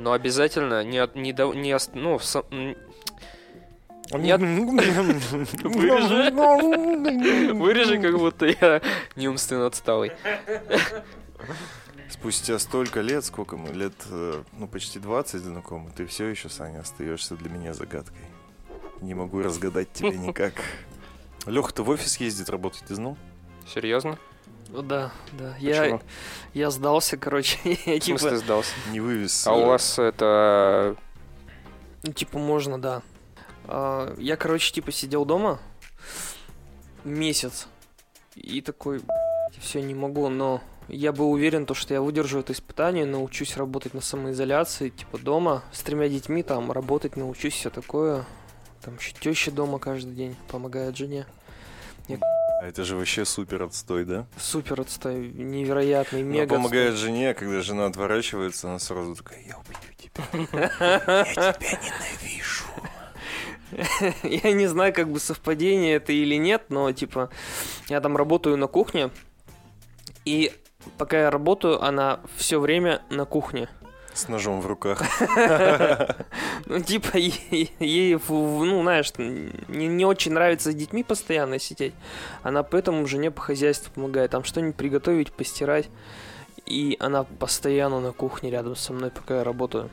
Но обязательно не, от- не, до- не ост- ну, со- Нет. вырежи, как будто я неумственно отсталый. Спустя столько лет, сколько мы, лет, э, ну, почти 20 знакомы, ты все еще, Саня, остаешься для меня загадкой. Не могу разгадать тебя никак. Леха-то в офис ездит работать, ты знал? Серьезно? Ну Да, да. Я, Почему? я сдался, короче. Я, В смысле типа, сдался? Не вывез. А у э, вас это... ну, типа, можно, да. А, Я, короче, типа, сидел дома месяц. И такой, все, не могу, но я был уверен, то, что я выдержу это испытание, научусь работать на самоизоляции, типа, дома, с тремя детьми, там, работать научусь, все такое. Там еще теща дома каждый день помогает жене. А это же вообще супер отстой, да? Супер отстой, невероятный, Она мега помогает жене, а когда жена отворачивается, она сразу такая, я убью тебя. Я тебя ненавижу. Я не знаю, как бы совпадение это или нет, но типа я там работаю на кухне, и пока я работаю, она все время на кухне. С ножом в руках. Ну, типа, ей, ну, знаешь, не, очень нравится с детьми постоянно сидеть. Она поэтому жене по хозяйству помогает. Там что-нибудь приготовить, постирать. И она постоянно на кухне рядом со мной, пока я работаю.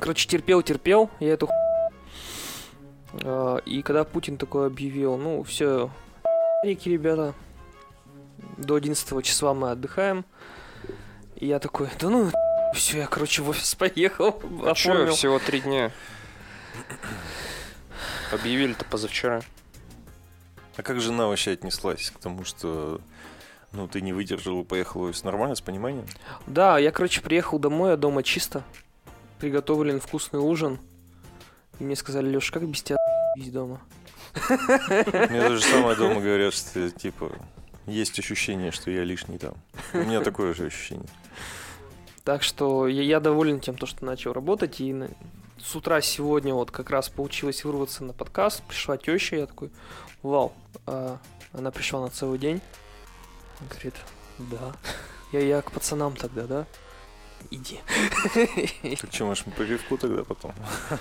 Короче, терпел-терпел, я эту А, И когда Путин такой объявил, ну, все, реки, ребята, до 11 числа мы отдыхаем. И я такой, да ну, все, я, короче, в офис поехал, А оформил. всего три дня. Объявили-то позавчера. А как жена вообще отнеслась к тому, что ну, ты не выдержал и поехал в офис нормально, с пониманием? Да, я, короче, приехал домой, а дома чисто. Приготовлен вкусный ужин. И мне сказали, Леш, как без тебя есть дома? Мне то же самое дома говорят, что типа есть ощущение, что я лишний там. У меня такое же ощущение. Так что я, я доволен тем, то, что начал работать. И на- с утра сегодня вот как раз получилось вырваться на подкаст. Пришла теща, я такой, вау. А она пришла на целый день. Говорит, да. Я, я к пацанам тогда, да? Иди. Так что, может, мы по пивку тогда потом?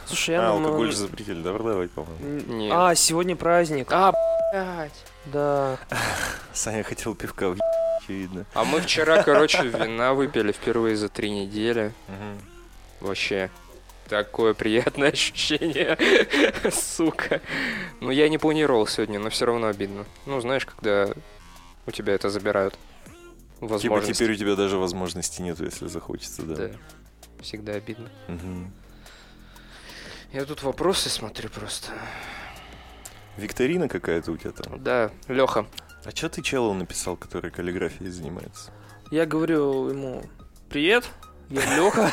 Слушай, я А, алкоголь же запретили, да, продавать, по-моему. А, сегодня праздник. А, блядь. Да. Саня хотел пивка очевидно. А мы вчера, короче, вина выпили впервые за три недели. Вообще. Такое приятное ощущение. Сука. Ну, я не планировал сегодня, но все равно обидно. Ну, знаешь, когда у тебя это забирают. Типа Возможность. теперь у тебя даже возможности нету, если захочется, да. Да. Всегда обидно. Мгм. Я тут вопросы смотрю просто. Викторина какая-то у тебя там. Да, Леха. А что ты челу написал, который каллиграфией занимается? Я говорю ему, привет, я Леха.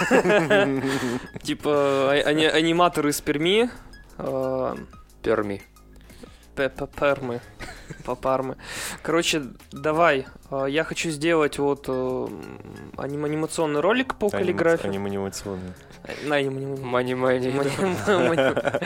Типа а- ани- аниматор из Перми. э, Перми. Пермы. Папармы. Короче, давай. э, Я хочу сделать вот э, аним- анимационный ролик по каллиграфии. Анимационный. На, аним- аним- Мани-мани. Мани-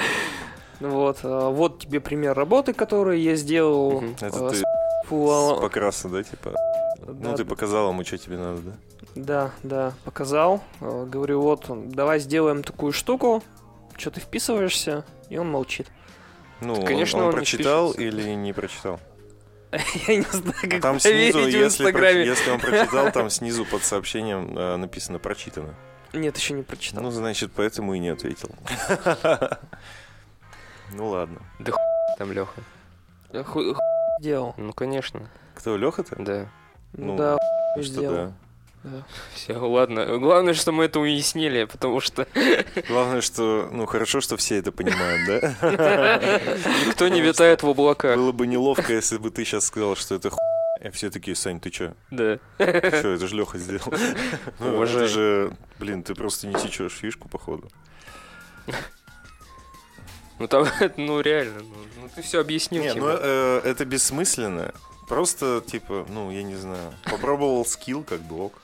Вот, вот тебе пример работы, который я сделал. Это ты с фу- покраса, да, типа? да, Ну, ты показал ему, что тебе надо, да? Да, да, показал. Э, Говорю, вот, давай сделаем такую штуку. Что ты вписываешься? И он молчит. Ну, он- Конечно, он, он не прочитал впишется. или не прочитал? Я не знаю, как Там снизу, если, про- если он прочитал, там снизу под сообщением э, написано «прочитано». Нет, еще не прочитал. Ну, значит, поэтому и не ответил. Ну, ладно. Там Леха. Я ху- ху- делал. Ну, конечно. Кто, Леха-то? Да. Ну, Ну, да, Ну, сделал. Что да. Да. Все, ладно. Главное, что мы это уяснили, потому что Главное, что, ну, хорошо, что все это понимают, да? никто не витает в облаках. Было бы неловко, если бы ты сейчас сказал, что это хуй. И все такие, Сань, ты чё? Да. Что, это же Леха сделал. Ну, Уважаю. это же, блин, ты просто не сечешь фишку, походу. Ну там, ну реально, ну, ну ты все объяснил. Не, ну э, это бессмысленно. Просто, типа, ну, я не знаю, попробовал скилл, как бы ок.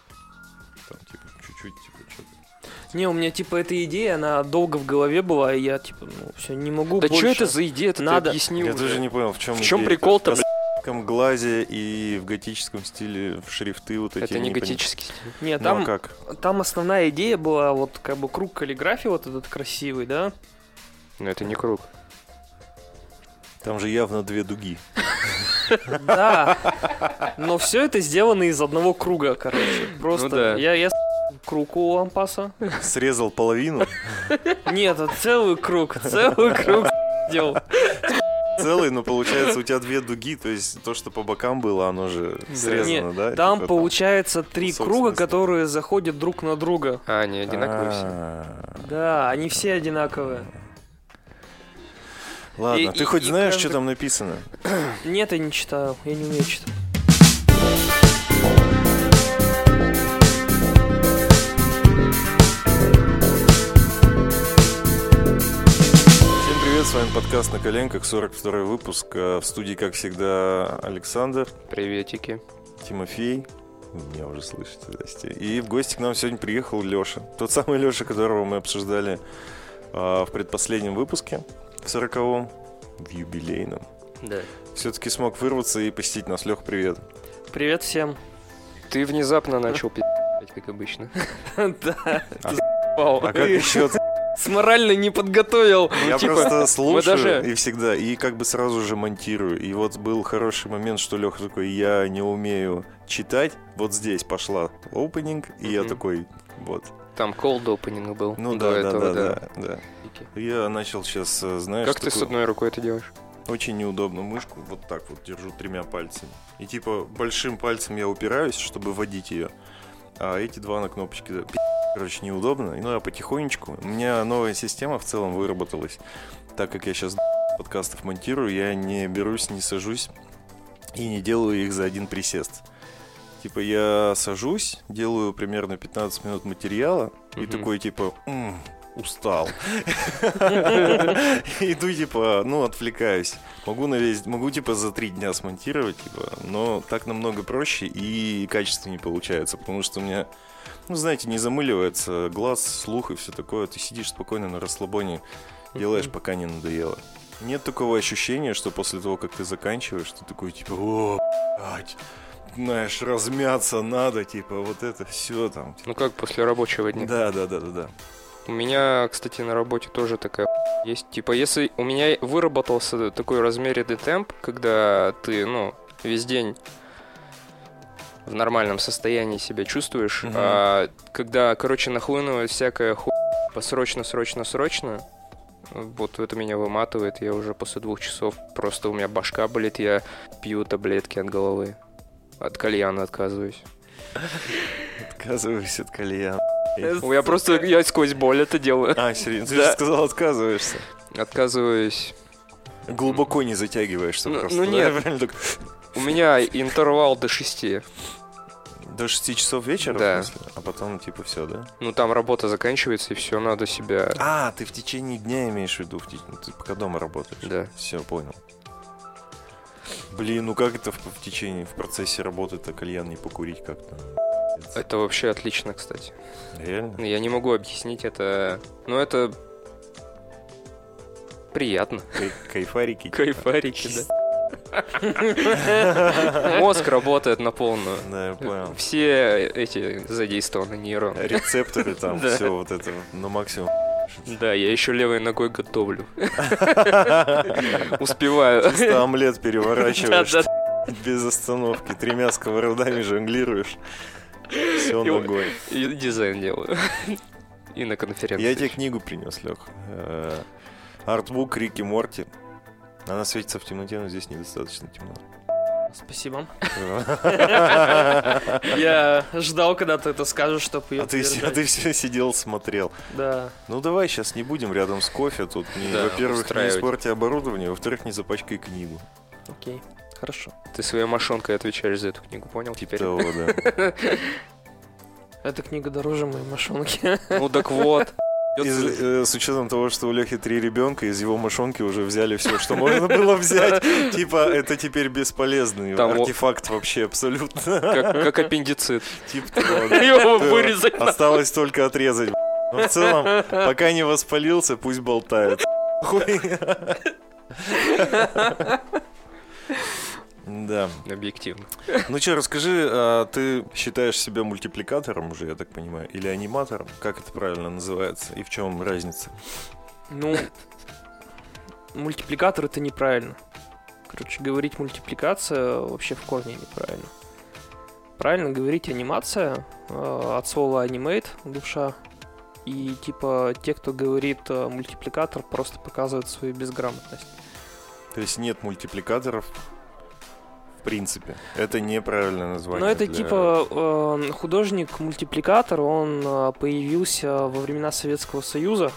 Там, типа, чуть-чуть, типа, что-то. Не, у меня, типа, эта идея, она долго в голове была, и я, типа, ну, все, не могу Да больше. что это за идея? Ты Надо. объяснил Я уже. тоже не понял, в чем В чем прикол-то, готическом глазе и в готическом стиле в шрифты вот эти. Это не готический стиль. Нет, Ну, а там, как? там основная идея была вот как бы круг каллиграфии вот этот красивый, да? Но это не круг. Там же явно две дуги. Да. Но все это сделано из одного круга, короче. Просто Ну да. я, я круг у лампаса. Срезал половину, Нет, это целый круг, целый круг делал. целый, но получается у тебя две дуги, то есть то, что по бокам было, оно же срезано, да? Там Типа получается три круга, которые заходят друг на друга. А, они одинаковые все. А, Да, они все одинаковые. Ладно, И- ты и- хоть и знаешь, каждый- что там написано? Нет, я не читаю, я не умею читать. Всем привет, с вами подкаст «На коленках», 42 выпуск. Э, В студии, как всегда, Александр, Приветики. Тимофей. Меня уже слышите, здрасте. И в гости к нам сегодня приехал Леша. Тот самый Леша, которого мы обсуждали а, в предпоследнем выпуске, в 40-м, в юбилейном. Да. Все-таки смог вырваться и посетить нас. Лех, привет. Привет всем. Ты внезапно начал пи***ть, как обычно. Да, А как еще? с морально не подготовил. Я типа, просто слушаю даже- и всегда, и как бы сразу же монтирую. И вот был хороший момент, что Леха такой, я не умею читать. Вот здесь пошла опенинг, и я Мгм. такой, вот. Там cold opening был. Ну до да, да, этого, да, да, да. Я начал сейчас, знаешь, Как ты с такую одной рукой это делаешь? очень неудобно мышку вот так вот держу тремя пальцами. И типа большим пальцем я упираюсь, чтобы водить ее, а эти два на кнопочке. Короче, неудобно. И ну я потихонечку. У меня новая система в целом выработалась. Так как я сейчас подкастов монтирую, я не берусь, не сажусь и не делаю их за один присест. Типа я сажусь, делаю примерно 15 минут материала и Мгм. такой типа «М, устал. Иду типа, ну отвлекаюсь. Могу на весь, могу типа за три дня смонтировать, типа, но так намного проще и качественнее получается, потому что у меня, ну знаете, не замыливается глаз, слух и все такое. Ты сидишь спокойно на расслабоне, делаешь, пока не надоело. Нет такого ощущения, что после того, как ты заканчиваешь, ты такой типа, о, блядь, знаешь, размяться надо, типа, вот это все там. Ну как после рабочего дня? Да, да, да, да, да. У меня, кстати, на работе тоже такая есть. Типа, если у меня выработался такой размеренный темп, когда ты, ну, весь день в нормальном состоянии себя чувствуешь, Мгм. а когда, короче, нахлынывает всякая ху... срочно, срочно, срочно, вот это меня выматывает, я уже после двух часов просто у меня башка болит, я пью таблетки от головы. От кальяна отказываюсь. Отказываюсь от кальяна. Я просто, я сквозь боль это делаю. А, серьезно, ты же сказал, отказываешься. Отказываюсь Глубоко не затягиваешься Ну- просто. ну нет. Правильно так, У меня интервал до 6. До 6 часов вечера? Да. А потом типа все, да? Ну, там работа заканчивается, и все, надо себя... А, ты в течение дня имеешь в виду, в ты пока дома работаешь. Да. Все, понял. Блин, ну как это в, в течение, в процессе работы-то кальян не покурить как-то? Это вообще отлично, кстати. Реально? Я не могу объяснить это... Но это... Приятно. Кай- Кайфарики? типа? Кайфарики, да. Мозг работает на полную. Да, я понял. Все эти задействованы нейроны. Рецепторы там, все вот это на максимум. Да, я еще левой ногой готовлю. Успеваю. Чисто омлет переворачиваешь без остановки, тремя сковородами жонглируешь. Все ногой. И дизайн делаю. И на конференции. Я тебе книгу принес, Лех. Артбук Рики Морти. Она светится в темноте, но здесь недостаточно темно. Спасибо. Я ждал, когда ты это скажешь, чтобы ее А ты, а ты все сидел, смотрел. Да. Ну давай сейчас не будем рядом с кофе. Тут, Да, во-первых, не испорти оборудование, во-вторых, не запачкай книгу. Окей. Хорошо. Ты своей мошонкой отвечаешь за эту книгу, понял? Теперь. Того, да. Эта книга дороже моей мошонки. Ну так вот. Из- э, с учетом того, что у Лехи три ребенка, из его мошонки уже взяли все, что можно было взять. Типа, это теперь бесполезный Там о- артефакт вообще абсолютно. Как, как аппендицит. Типа того, да. Его Да. вырезать. Осталось только отрезать. Но в целом, пока не воспалился, пусть болтает. Хуй. Да. Объективно. Ну что, расскажи, а ты считаешь себя мультипликатором уже, я так понимаю, или аниматором? Как это правильно называется? И в чем разница? Ну, мультипликатор это неправильно. Короче, говорить мультипликация вообще в корне неправильно. Правильно говорить анимация э, от слова animate, душа. И типа те, кто говорит э, мультипликатор, просто показывают свою безграмотность. То есть нет мультипликаторов принципе. Это неправильное название. Но это для- типа э, художник-мультипликатор, он э, появился во времена Советского Союза,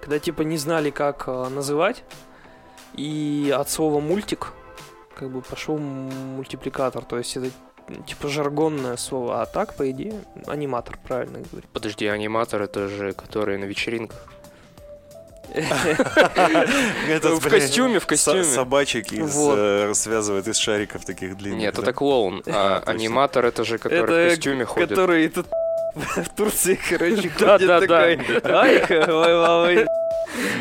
когда типа не знали, как э, называть. И от слова мультик как бы пошел мультипликатор. То есть это типа жаргонное слово. А так, по идее, аниматор, правильно говорить. Подожди, аниматор это же, который на вечеринках. Этот, в костюме, в костюме. собачек из, Вот. э, связывает из шариков таких длинных. Нет, это клоун. А аниматор это же, который в костюме ходит. Который тут в Турции, короче, ходит такой. да. Ай, ой, ой,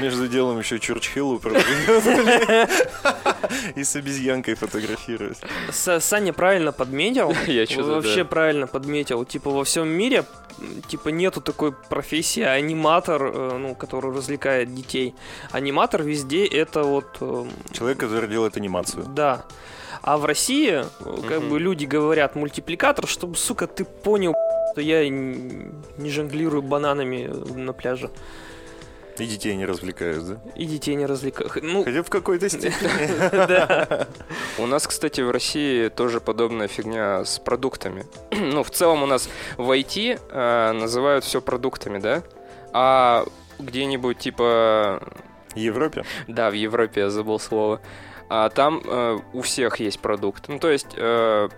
Между делом еще Чурчхиллу. И с обезьянкой фотографируюсь. Саня правильно подметил. Я Вообще правильно подметил. Типа во всем мире типа нету такой профессии аниматор, э, ну, который развлекает детей. Аниматор везде это вот эм, Человек, который делает анимацию. да. А в России э, как Мгм. бы люди говорят мультипликатор, чтобы, сука, ты понял, что я не жонглирую бананами на пляже. И детей не развлекают, да? И детей не развлекаю. Ну, Хотя в какой-то степени. да. У нас, кстати, в России тоже подобная фигня с продуктами. ну, в целом у нас в IT э, называют все продуктами, да? А где-нибудь типа... В Европе? Да, в Европе я забыл слово. А там э, у всех есть продукт. Ну, то есть... э,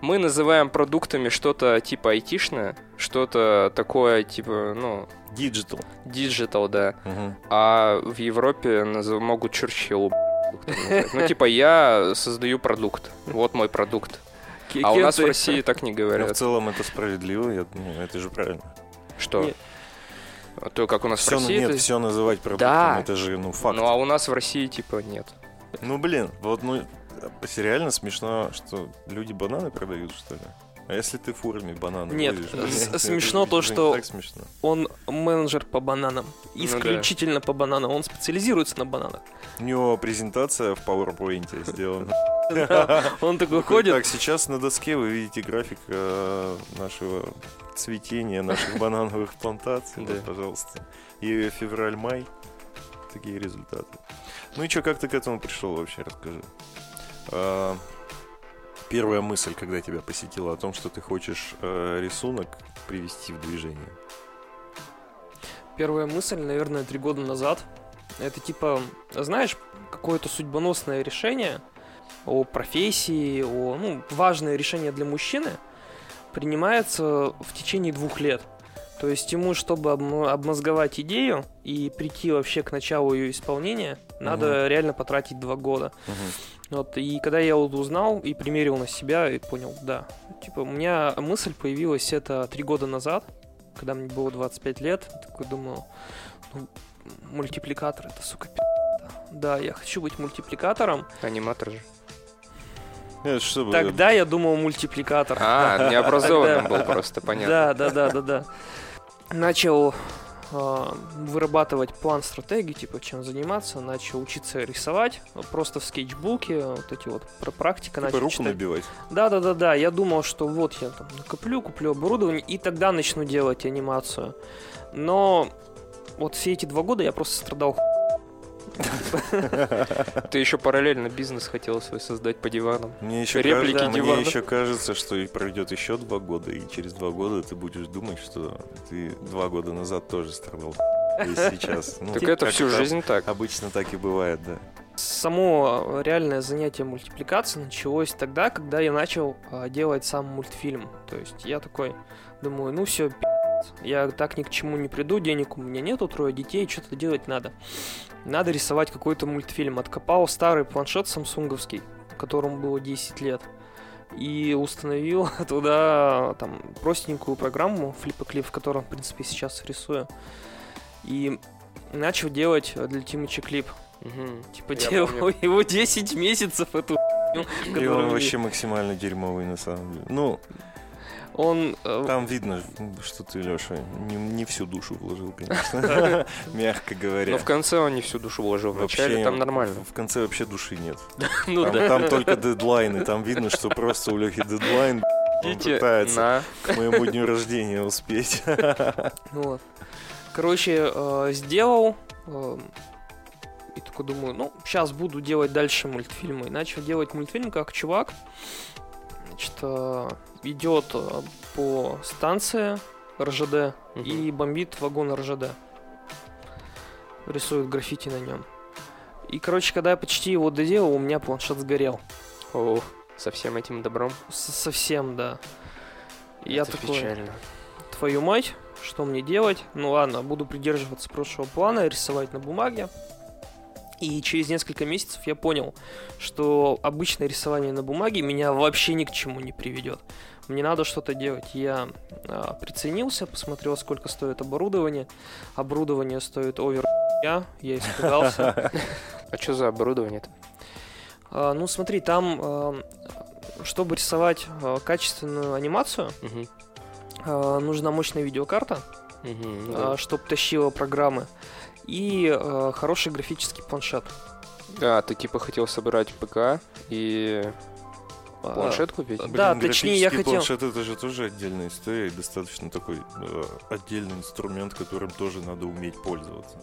мы называем продуктами что-то типа айтишное, что-то такое типа, ну, Digital. digital, да. Мгм. А в Европе назов- могут Черчиллу. Ну, типа, я создаю продукт. Вот мой продукт. А у нас в? России так не Ну, в говорят. целом это справедливо, я думаю, это же правильно. Что? Нет. А То, как у нас в Все, России, нет, это- все называть продуктом, Да. это же, ну, факт. Ну, а у нас в России, типа, нет. Ну, блин, вот, ну, реально смешно, что люди бананы продают, что ли? А если ты Нет, возишь, с- блин, это смешно то, что- так смешно. Он менеджер по бананам. Ну да. Исключительно по бананам. Он специализируется на бананах. У него презентация в PowerPoint сделана. Он такой ходит. Так, сейчас на доске вы видите график э, нашего цветения, наших банановых плантаций. Пожалуйста. И февраль-май. Такие результаты. Ну и что, как ты к этому пришел вообще, расскажи. Первая мысль, когда тебя посетила о том, что ты хочешь э, рисунок привести в движение. Первая мысль, наверное, три года назад. Это типа, знаешь, какое-то судьбоносное решение о профессии, о ну, важное решение для мужчины принимается в течение двух лет. То есть ему, чтобы обм- обмозговать идею и прийти вообще к началу ее исполнения, надо реально потратить два года. Вот, и когда я вот узнал и примерил на себя, и понял, да. Типа, у меня мысль появилась это три года назад, когда мне было 25 лет. Такой думаю, ну, мультипликатор, это, сука, пи***. Да, я хочу быть мультипликатором. Аниматор же. Это чтобы... Тогда я думал мультипликатор. А, необразованным был просто, понятно. Да, да, да, да, да. Начал вырабатывать план стратегии, типа чем заниматься, начал учиться рисовать, просто в скетчбуке, вот эти вот про практика Типа начал руку читать. набивать. Да, да, да, да. Я думал, что вот я там накоплю, куплю оборудование и тогда начну делать анимацию. Но вот все эти два года я просто страдал. Ты еще параллельно бизнес хотел свой создать по диванам. Мне еще, Реплики кажется, мне дивана. еще кажется, что и пройдет еще два года, и через два года ты будешь думать, что ты два года назад тоже страдал. И сейчас. Ну, Так как это всю жизнь так. Обычно так и бывает, да. Само реальное занятие мультипликацией началось тогда, когда я начал а, делать сам мультфильм. То есть я такой думаю, ну все, я так ни к чему не приду, денег у меня нету, трое детей, что-то делать надо. Надо рисовать какой-то мультфильм. Откопал старый планшет самсунговский, которому было 10 лет. И установил туда там простенькую программу Flip в котором, в принципе, сейчас рисую. И начал делать для Тимыча клип. Мгм. Типа Я его, помню. его 10 месяцев эту хуйню, И он вообще максимально дерьмовый на самом деле. Ну, он э, там видно, что ты, Леша, не, не всю душу вложил, конечно. Мягко Но говоря. в конце он не всю душу вложил. В начале там нормально. В конце вообще души нет. Ну Там, только дедлайны. Там видно, что просто у Лехи дедлайн. Он пытается к моему дню рождения успеть. Ну вот. Короче, э, сделал. э, и такой думаю, ну, сейчас буду делать дальше мультфильмы. И начал делать мультфильм, как чувак, значит, идет э, по станции РЖД Мгм. и бомбит вагон РЖД. Рисует граффити на нем. И, короче, когда я почти его доделал, у меня планшет сгорел. О, со всем этим добром. С- совсем, да. И я Это такой, печально. твою мать, что мне делать? Ну ладно, буду придерживаться прошлого плана, рисовать на бумаге. И через несколько месяцев я понял, что обычное рисование на бумаге меня вообще ни к чему не приведет. Мне надо что-то делать. Я а, приценился, посмотрел, сколько стоит оборудование. Оборудование стоит овер я, я испугался. А что за оборудование-то? А, ну смотри, там, а, чтобы рисовать а, качественную анимацию, а, нужна мощная видеокарта. Да. чтобы тащила программы. И хороший графический планшет. А, ты типа хотел собрать ПК и планшет купить? Блин, Да, точнее, я хотел- планшет это же тоже отдельная история, и достаточно такой э, отдельный инструмент, которым тоже надо уметь пользоваться.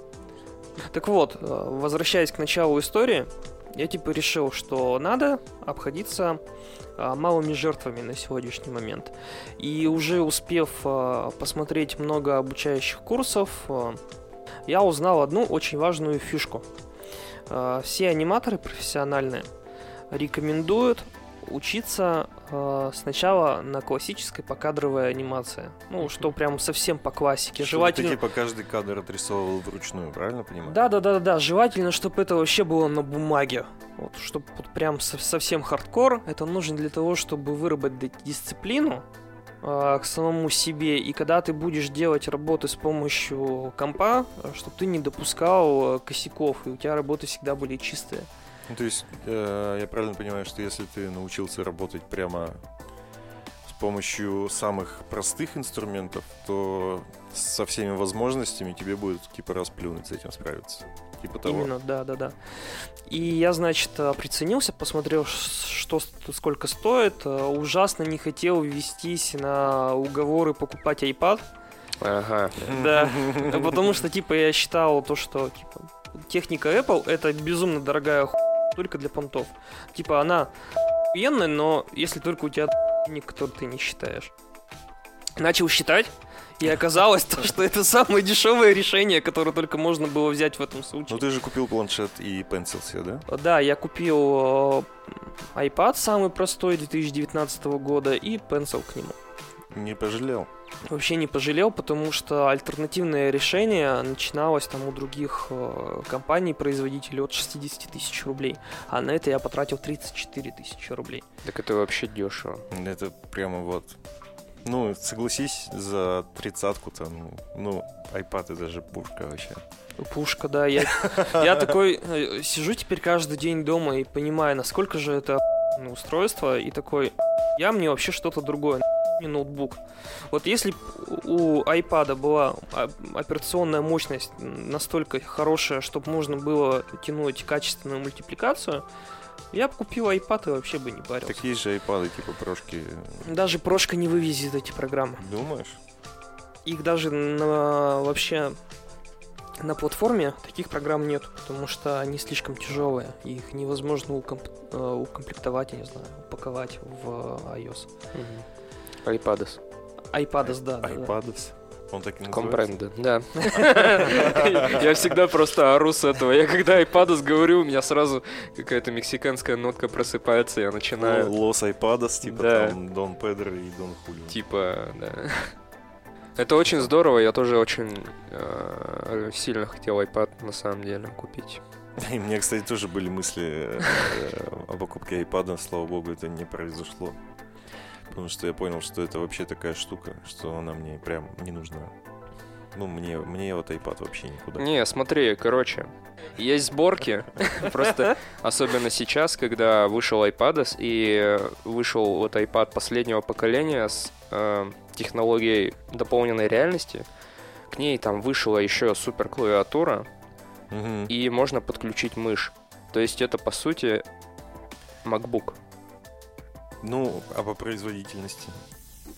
Так вот, э, возвращаясь к началу истории, я типа решил, что надо обходиться а, малыми жертвами на сегодняшний момент. И уже успев а, посмотреть много обучающих курсов, а, я узнал одну очень важную фишку. А, Все аниматоры профессиональные рекомендуют учиться а, сначала на классической покадровой анимации. Ну, что прям совсем по классике. Чтобы Желательно... Ты типа каждый кадр отрисовывал вручную, правильно понимаю? Да, да, да, да, да. Желательно, чтобы это вообще было на бумаге. Вот, чтобы вот прям со- совсем хардкор. Это нужно для того, чтобы выработать дисциплину э, к самому себе. И когда ты будешь делать работы с помощью компа, чтобы ты не допускал э, косяков, и у тебя работы всегда были чистые. Ну, то есть, э, я правильно понимаю, что если ты научился работать прямо с помощью самых простых инструментов, то со всеми возможностями тебе будет типа расплюнуть с этим справиться. Типа того. Именно, да, да, да. И я, значит, э, приценился, посмотрел, что сколько стоит. Э, Ужасно не хотел вестись на уговоры покупать iPad. Ага. Да, потому что, типа, я считал то, что, типа, техника Apple это безумно дорогая ху... только для понтов. Типа, она охуенная, но если только у тебя который ты не считаешь. Начал считать, и оказалось то, что это самое дешевое решение, которое только можно было взять в этом Ну случае. ты же купил планшет и пенсил себе, да? Да, я купил э, iPad самый простой 2019 года и Pencil к нему. Не пожалел. Вообще не пожалел, потому что альтернативное решение начиналось там у других э, компаний, производителей от 60 тысяч рублей. А на это я потратил 34 тысячи рублей. Так это вообще дешево. Это прямо вот. Ну, согласись, за тридцатку там, ну, iPad это же пушка вообще. Пушка, да. Я, я такой э, сижу теперь каждый день дома и понимаю, насколько же это устройство. И такой, я мне вообще что-то другое. Не ноутбук. Вот если у iPad была операционная мощность настолько хорошая, чтобы можно было тянуть качественную мультипликацию, я бы купил iPad и вообще бы не парился. Такие же iPad, типа прошки. Даже прошка не вывезет эти программы. Думаешь? Их даже на вообще на платформе таких программ нет, потому что они слишком тяжелые. Их невозможно укомп- э, укомплектовать, я не знаю, упаковать в iOS. iPadос. iPadOS, да. да, да. iPadос. Он так и называется? Компренда, да. Я всегда просто ору с этого. Я когда iPadос говорю, у меня сразу какая-то мексиканская нотка просыпается, я начинаю Лос iPadос, типа там Дон Педро и Дон Хулио. Типа, да. Это очень здорово, я тоже очень э, сильно хотел iPad на самом деле купить. И мне, кстати, тоже были мысли э, о покупке iPad, слава богу, это не произошло. Потому что я понял, что это вообще такая штука, что она мне прям не нужна. Ну, мне, мне вот iPad вообще никуда. Не, смотри, короче, есть сборки, просто особенно сейчас, когда вышел iPad и вышел вот iPad последнего поколения с э, технологией дополненной реальности, к ней там вышла еще супер клавиатура, Мгм. и можно подключить мышь. То есть это, по сути, MacBook. Ну, а по производительности?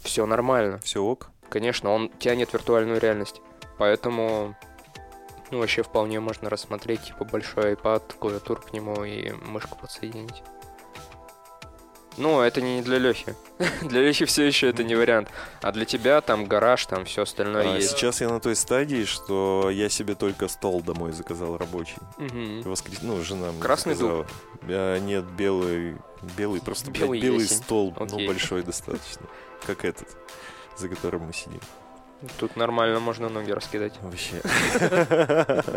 Все нормально. Все ок? Конечно, он тянет виртуальную реальность. Поэтому, ну, вообще вполне можно рассмотреть, типа, большой iPad, клавиатуру к нему и мышку подсоединить. Ну, это не для Лехи. для Лехи все еще это не вариант. А для тебя там гараж, там все остальное А есть. сейчас я на той стадии, что я себе только стол домой заказал рабочий. Мгм. Воскрес... Ну, жена мне Красный сказала. А, нет, белый, белый просто блядь, Белый белый ясень. стол, ну Окей. большой достаточно, как этот, за которым мы сидим. Тут нормально можно ноги раскидать. Вообще.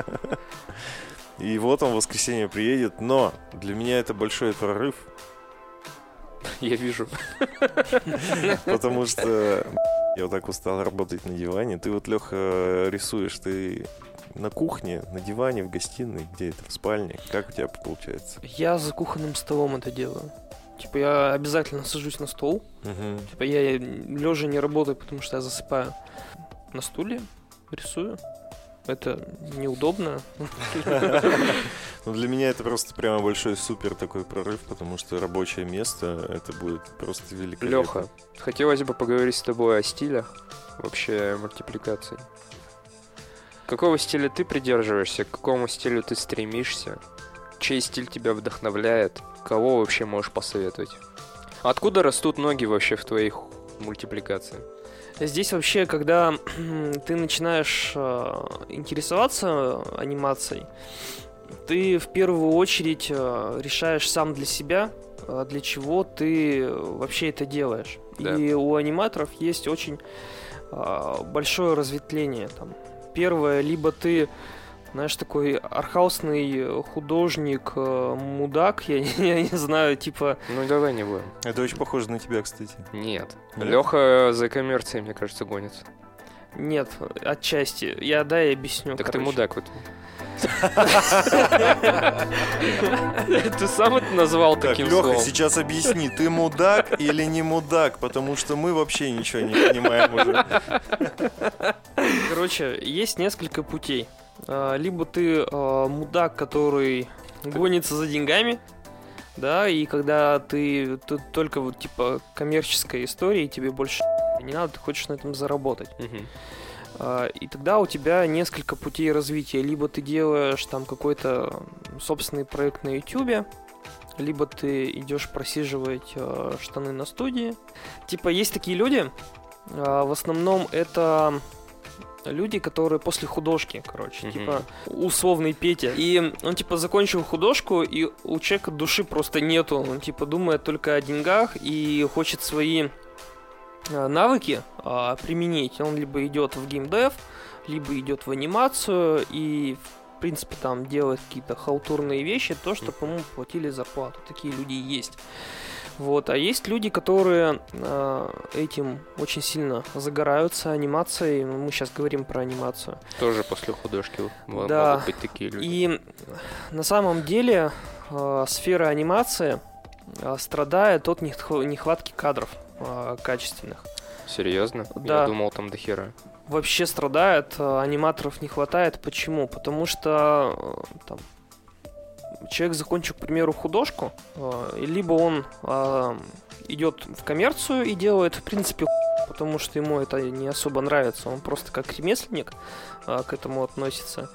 И вот он в воскресенье приедет, но для меня это большой прорыв, Я вижу. потому что я вот так устал работать на диване. Ты вот, Леха, рисуешь, ты на кухне, на диване, в гостиной, где это, в спальне? Как у тебя получается? Я за кухонным столом это делаю. Типа я обязательно сажусь на стол. Мгм. Типа я лежа не работаю, потому что я засыпаю. На стуле рисую. Это неудобно. Ну, для меня это просто прямо большой супер такой прорыв, потому что рабочее место, это будет просто великолепно. Леха, хотелось бы поговорить с тобой о стилях, вообще мультипликации. Какого стиля ты придерживаешься, к какому стилю ты стремишься? Чей стиль тебя вдохновляет? Кого вообще можешь посоветовать? Откуда растут ноги вообще в твоих мультипликациях? Здесь вообще, когда ты начинаешь э, интересоваться анимацией, ты в первую очередь э, решаешь сам для себя, э, для чего ты вообще это делаешь. Да. И у аниматоров есть очень э, большое разветвление. Там. Первое, либо ты знаешь, такой архаусный художник, э, мудак, я, не- я не знаю, типа, Ну давай не будем. Это очень похоже на тебя, кстати. Нет. Нет? Леха за коммерцией, мне кажется, гонится. нет, отчасти. Я, да, я объясню. так ты короче. мудак вот. Ты сам это назвал Так, таким Леха, словом. сейчас объясни, ты мудак или не мудак, потому что мы вообще ничего не понимаем уже. Короче, есть несколько путей. А, Либо ты а, мудак, который гонится за деньгами, да, и когда ты, ты только вот типа коммерческая история, и тебе больше не надо, ты хочешь на этом заработать. Мгм. А, И тогда у тебя несколько путей развития. Либо ты делаешь там какой-то собственный проект на YouTube, либо ты идешь просиживать э, штаны на студии. Типа есть такие люди, а, в основном это люди, которые после художки, короче, Мгм. типа условный Петя. И он типа закончил художку, и у человека души просто нету. Он типа думает только о деньгах и хочет свои а, навыки а, применить. Он либо идет в геймдев, либо идет в анимацию и в принципе там делает какие-то халтурные вещи, то, чтобы ему платили зарплату. Такие люди есть. Вот. А есть люди, которые а, этим очень сильно загораются анимацией. Мы сейчас говорим про анимацию. Тоже после художки Да. могут быть такие люди. И на самом деле э, сфера анимации э, страдает от нехва- нехватки кадров э, качественных. Серьезно? Да. Я думал, там до хера. Вообще страдает, э, аниматоров не хватает. Почему? Потому что э, там, человек закончил, к примеру, художку, э, либо он э, идет в коммерцию и делает, в принципе, потому что ему это не особо нравится, он просто как ремесленник э, к этому относится.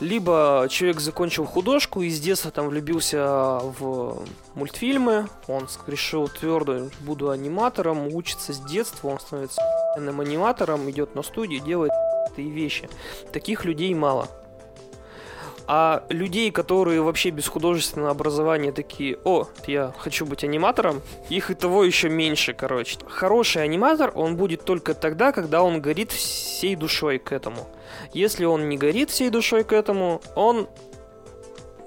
Либо человек закончил художку и с детства там влюбился в мультфильмы, он решил твердо, буду аниматором, учится с детства, он становится аниматором, идет на студию, делает и вещи. Таких людей мало. А людей, которые вообще без художественного образования такие, о, я хочу быть аниматором, их и того еще меньше, короче. Хороший аниматор, он будет только тогда, когда он горит всей душой к этому. Если он не горит всей душой к этому, он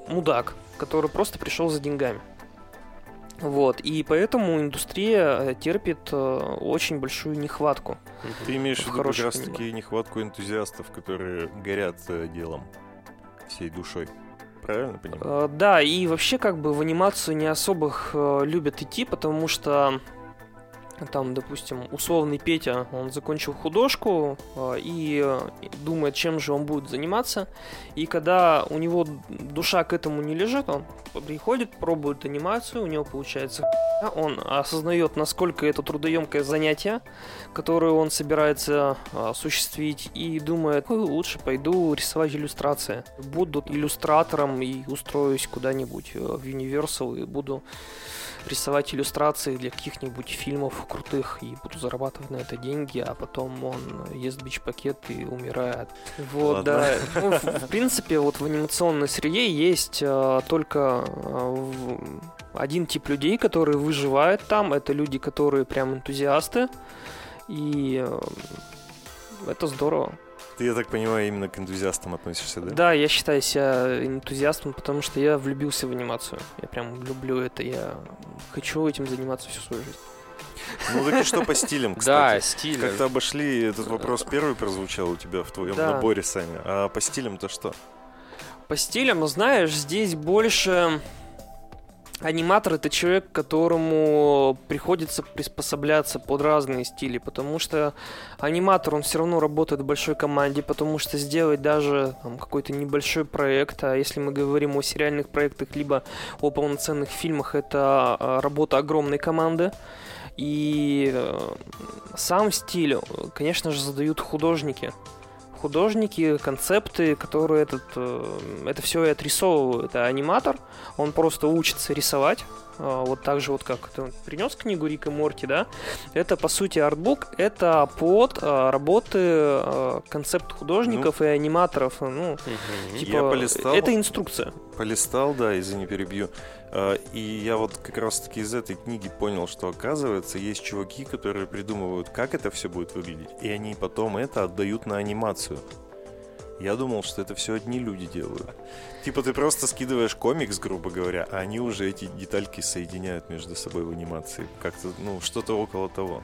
мудак, который просто пришел за деньгами. Вот, и поэтому индустрия терпит очень большую нехватку. Ты имеешь в виду как раз таки нехватку энтузиастов, которые горят делом всей душой. Правильно понимаю? Да, и вообще как бы в анимацию не особо любят идти, потому что там, допустим, условный Петя, он закончил художку э, и думает, чем же он будет заниматься. И когда у него душа к этому не лежит, он приходит, пробует анимацию, у него получается он осознает, насколько это трудоемкое занятие, которое он собирается а, осуществить, и думает, лучше пойду рисовать иллюстрации. Буду иллюстратором и устроюсь куда-нибудь э, в Universal и буду рисовать иллюстрации для каких-нибудь фильмов крутых и буду зарабатывать на это деньги, а потом он ест бич-пакет и умирает. Вот, Ладно. да. Ну, в, в принципе, вот в анимационной среде есть а, только в, один тип людей, которые выживают там. Это люди, которые прям энтузиасты. И а, это здорово. Ты, я так понимаю, именно к энтузиастам относишься, да? Да, я считаю себя энтузиастом, потому что я влюбился в анимацию. Я прям люблю это, я хочу этим заниматься всю свою жизнь. Ну так и что по стилям, кстати? Да, стиль. Как-то обошли, этот вопрос первый прозвучал у тебя в твоем да. наборе, Саня. А по стилям-то что? По стилям, знаешь, здесь больше аниматор это человек, которому приходится приспосабляться под разные стили, потому что аниматор, он все равно работает в большой команде, потому что сделать даже там, какой-то небольшой проект, а если мы говорим о сериальных проектах, либо о полноценных фильмах, это а, работа огромной команды. И э, сам стиль, конечно же, задают художники художники, концепты, которые этот, э, это все и отрисовывают. А аниматор, он просто учится рисовать, вот так же вот как ты принес книгу Рика Морти, да, это по сути артбук, это под а, работы а, концепт художников ну, и аниматоров, ну, угу. типа, я полистал, это инструкция. Полистал, да, извини, перебью. И я вот как раз-таки из этой книги понял, что оказывается есть чуваки, которые придумывают, как это все будет выглядеть, и они потом это отдают на анимацию. Я думал, что это все одни люди делают. Типа ты просто скидываешь комикс, грубо говоря, а они уже эти детальки соединяют между собой в анимации. Как-то, ну, что-то около того.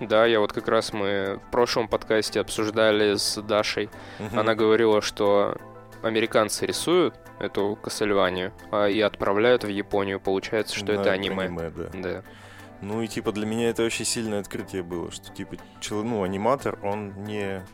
Да, я вот как раз мы в прошлом подкасте обсуждали с Дашей. Угу. Она говорила, что американцы рисуют эту Кассельванию а, и отправляют в Японию. Получается, что На это аниме. аниме да. да. Ну и типа для меня это очень сильное открытие было, что типа ну аниматор, он не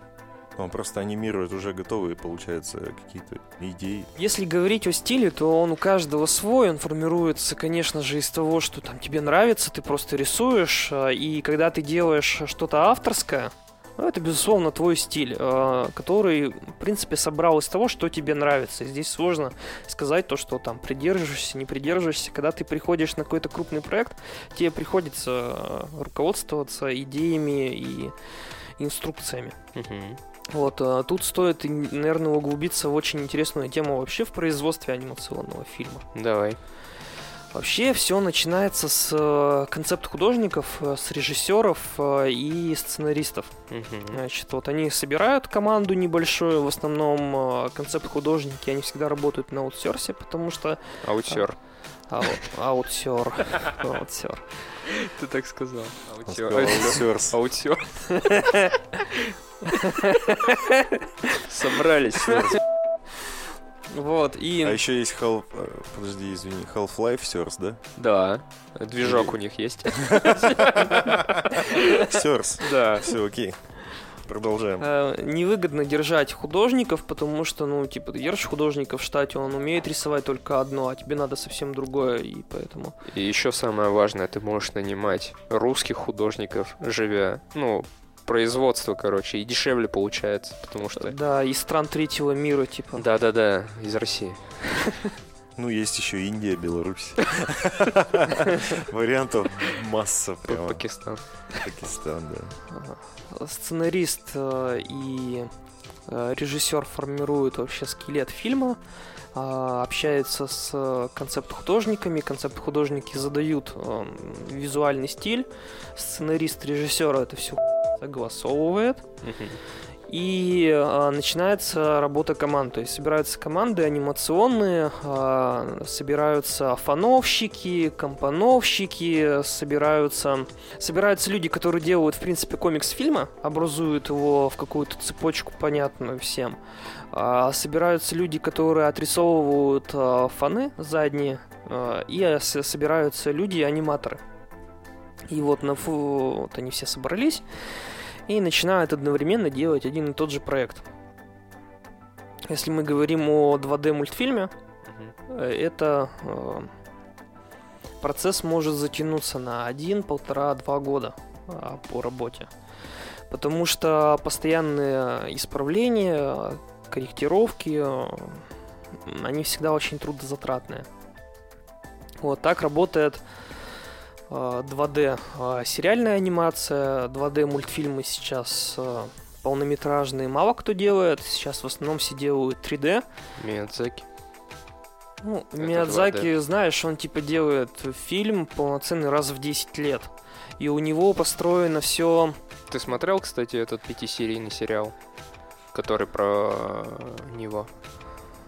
он просто анимирует уже готовые, получается, какие-то идеи. Если говорить о стиле, то он у каждого свой, он формируется, конечно же, из того, что там тебе нравится, ты просто рисуешь, а, и когда ты делаешь что-то авторское, ну, это, безусловно, твой стиль, а, который, в принципе, собрал из того, что тебе нравится. Здесь сложно сказать то, что там придерживаешься, не придерживаешься. Когда ты приходишь на какой-то крупный проект, тебе приходится а, руководствоваться идеями и инструкциями. Угу. Вот, а тут стоит, наверное, углубиться в очень интересную тему вообще в производстве анимационного фильма. Давай. Вообще все начинается с э, концепт художников, э, с режиссеров э, и сценаристов. Угу. Значит, вот они собирают команду небольшую, в основном концепт художники, они всегда работают на аутсорсе, потому что... Аутсер. Аутсер. Аутсер. Ты так сказал. Аутсер. Аутсер. Собрались. Вот, и... А еще есть Half... Э, подожди, извини, Half-Life Source, да? Да, движок у них есть. Source? Да. Все, окей. Продолжаем. Э, невыгодно держать художников, потому что, ну, типа, ты держишь художника в штате, он умеет рисовать только одно, а тебе надо совсем другое, и поэтому... И еще самое важное, ты можешь нанимать русских художников, живя, ну, производство, короче, и дешевле получается, потому что... Да, из стран третьего мира, типа. Да-да-да, из России. Ну, есть еще Индия, Беларусь. Вариантов масса прямо. Пакистан. Пакистан, да. Сценарист э, и э, режиссер формируют вообще скелет фильма, э, общаются с концепт-художниками, концепт-художники задают визуальный стиль, сценарист, режиссер это все согласовывает. И э, начинается работа команд. То есть собираются команды анимационные, э, собираются фановщики, компоновщики, собираются, собираются люди, которые делают, в принципе, комикс фильма, образуют его в какую-то цепочку понятную всем. Э, собираются люди, которые отрисовывают э, фаны задние, э, и собираются люди-аниматоры. И вот, на фу, вот они все собрались и начинают одновременно делать один и тот же проект. Если мы говорим о 2D мультфильме, mm-hmm. это э, процесс может затянуться на один, полтора, два года э, по работе. Потому что постоянные исправления, корректировки, э, они всегда очень трудозатратные. Вот так работает 2D а, а, сериальная анимация, 2D мультфильмы сейчас а, полнометражные мало кто делает, сейчас в основном все делают 3D. Миядзаки. Ну, Это Миядзаки, 2D. знаешь, он типа делает фильм полноценный раз в 10 лет. И у него построено все... Ты смотрел, кстати, этот пятисерийный сериал, который про него?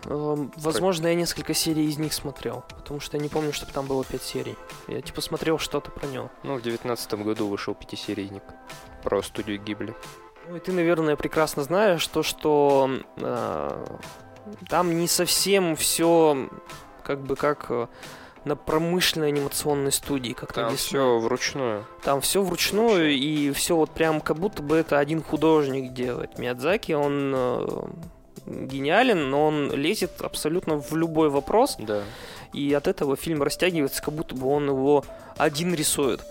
Эм, возможно, я несколько серий из них смотрел, потому что я не помню, чтобы там было пять серий. Я типа смотрел что-то про него. Ну, в девятнадцатом году вышел пятисерийник про студию Гибли. Ну и ты, наверное, прекрасно знаешь то, что э, там не совсем все как бы как э, на промышленной анимационной студии, как там все вручную. Там все вручную, вручную, и все вот прям как будто бы это один художник делает. Миядзаки, он э, гениален, но он лезет абсолютно в любой вопрос. Да. И от этого фильм растягивается, как будто бы он его один рисует.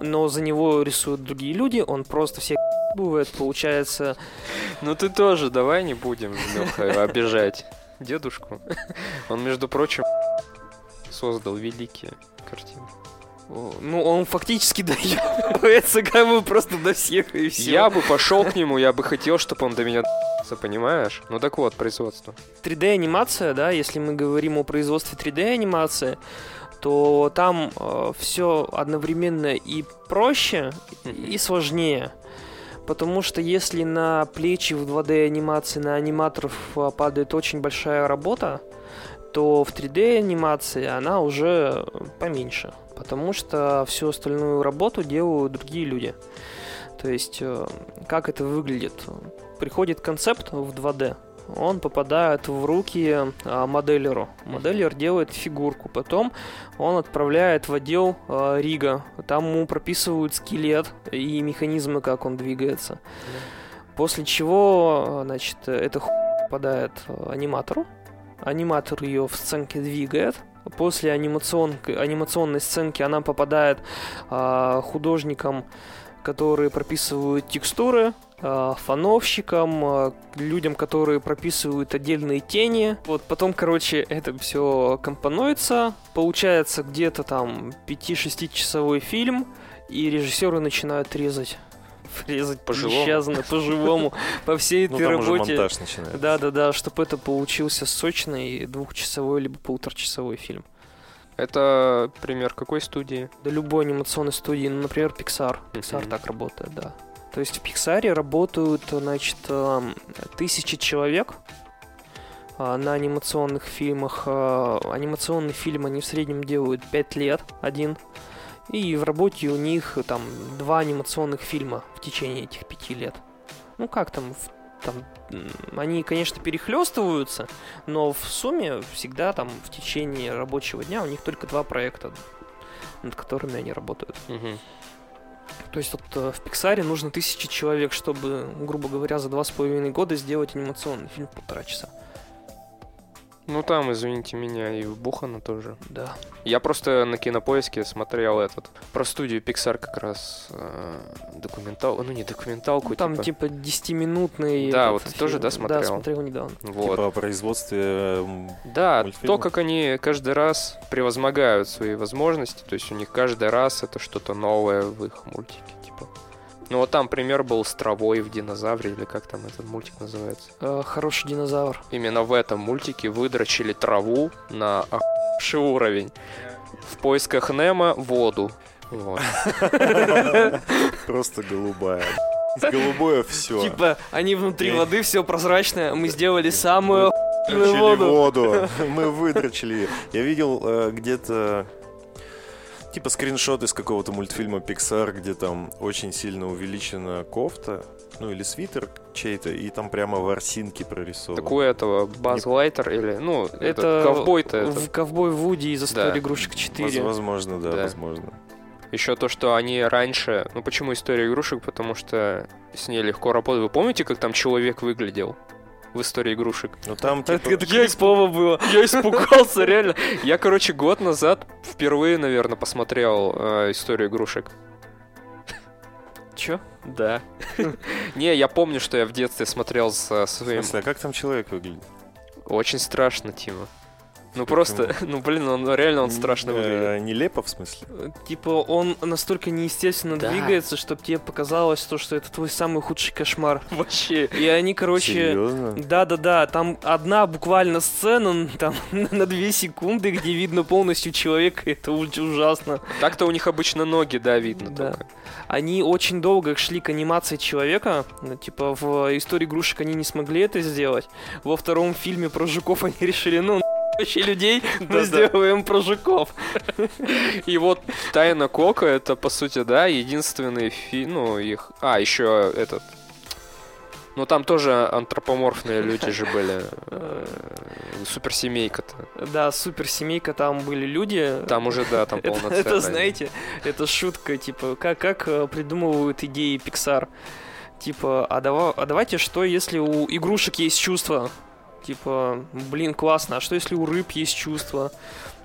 Но за него рисуют другие люди, он просто всех бывает, получается... Ну ты тоже, давай не будем, Леха, обижать дедушку. Он, между прочим, создал великие картины. Ну, он фактически доебывается как бы просто до всех и все. Я бы пошел к нему, я бы хотел, чтобы он до меня понимаешь? Ну так вот, производство. 3D-анимация, да, если мы говорим о производстве 3D-анимации, то там э, все одновременно и проще, и сложнее. Потому что если на плечи в 2D анимации на аниматоров э, падает очень большая работа, то в 3D анимации она уже поменьше потому что всю остальную работу делают другие люди. То есть, э, как это выглядит? Приходит концепт в 2D, он попадает в руки а, моделеру. Моделер делает фигурку, потом он отправляет в отдел а, Рига. Там ему прописывают скелет и механизмы, как он двигается. После чего, значит, это попадает аниматору. Аниматор ее в сценке двигает, после анимацион... анимационной сценки она попадает э, художникам, которые прописывают текстуры, э, фановщикам, э, людям, которые прописывают отдельные тени. Вот потом, короче, это все компонуется, получается где-то там 5-6 часовой фильм, и режиссеры начинают резать резать по-живому. по-живому, по всей ну, этой ну, работе. Да, да, да, чтобы это получился сочный двухчасовой либо полуторачасовой фильм. Это пример какой студии? Да любой анимационной студии, ну, например, Pixar. Pixar mm-hmm. так работает, да. То есть в Pixar работают, значит, тысячи человек а, на анимационных фильмах. А, анимационный фильм они в среднем делают 5 лет один. И в работе у них там два анимационных фильма в течение этих пяти лет. Ну как там, там они, конечно, перехлестываются, но в сумме всегда там в течение рабочего дня у них только два проекта, над которыми они работают. Угу. То есть вот э, в Пиксаре нужно тысячи человек, чтобы, грубо говоря, за два с половиной года сделать анимационный фильм в полтора часа. Ну там, извините меня, и в Бухана тоже. Да. Я просто на кинопоиске смотрел этот про студию Pixar как раз э, документал, ну не документалку, ну, там типа, типа 10-минутный. Да, вот ты тоже, да, смотрел? Да, смотрел недавно. Вот. Типа о производстве Да, мультфильма? то, как они каждый раз превозмогают свои возможности, то есть у них каждый раз это что-то новое в их мультике. Ну вот там пример был с травой в динозавре, или как там этот мультик называется. Э, хороший динозавр. Именно в этом мультике выдрочили траву на охуевший уровень. В поисках Немо воду. Вот. Просто голубая. голубое все. Типа, они внутри воды, все прозрачное, мы сделали самую Выдрочили воду. воду. Мы выдрочили. Я видел э, где-то типа скриншот из какого-то мультфильма Pixar, где там очень сильно увеличена кофта, ну или свитер чей-то, и там прямо ворсинки прорисованы. Так у этого Баз Лайтер или, ну, это Это ковбой-то это. В ковбой Вуди из Да. истории игрушек Воз- 4. Возможно, да, Да. возможно. Еще то, что они раньше... Ну, почему история игрушек? Потому что с ней легко работать. Вы помните, как там человек выглядел в истории игрушек? Но там типа... это крипово было. Я испугался, реально. Я, короче, год назад впервые, наверное, посмотрел э, историю игрушек. Чё? Да. Не, я помню, что я в детстве смотрел со В своим... смысле, а как там человек выглядит? Очень страшно, Тима. Ну просто, ну блин, он реально он страшно выглядит. Э, Нелепо, в смысле? Типа он настолько неестественно Да. двигается, чтобы тебе показалось то, что это твой самый худший кошмар. Вообще. И они, короче... Серьезно? Да-да-да, там одна буквально сцена там на две секунды, где видно полностью человека, это уж- ужасно. Так-то у них обычно ноги, да, видно Да. только. Они очень долго шли к анимации человека, ну, типа в истории игрушек они не смогли это сделать. Во втором фильме про жуков они решили, ну, вообще людей, мы сделаем про жуков. И вот Тайна Кока это, по сути, да, единственный фильм, ну, их... А, еще этот... Ну, там тоже антропоморфные люди же были. э, Суперсемейка-то. Да, суперсемейка, там были люди. Там уже, да, там Это, полноценная. это, знаете, это шутка, типа, как, как э, придумывают идеи Pixar. Типа, а, дава- а давайте, что если у игрушек есть чувства? Типа, блин, классно, а что если у рыб есть чувства?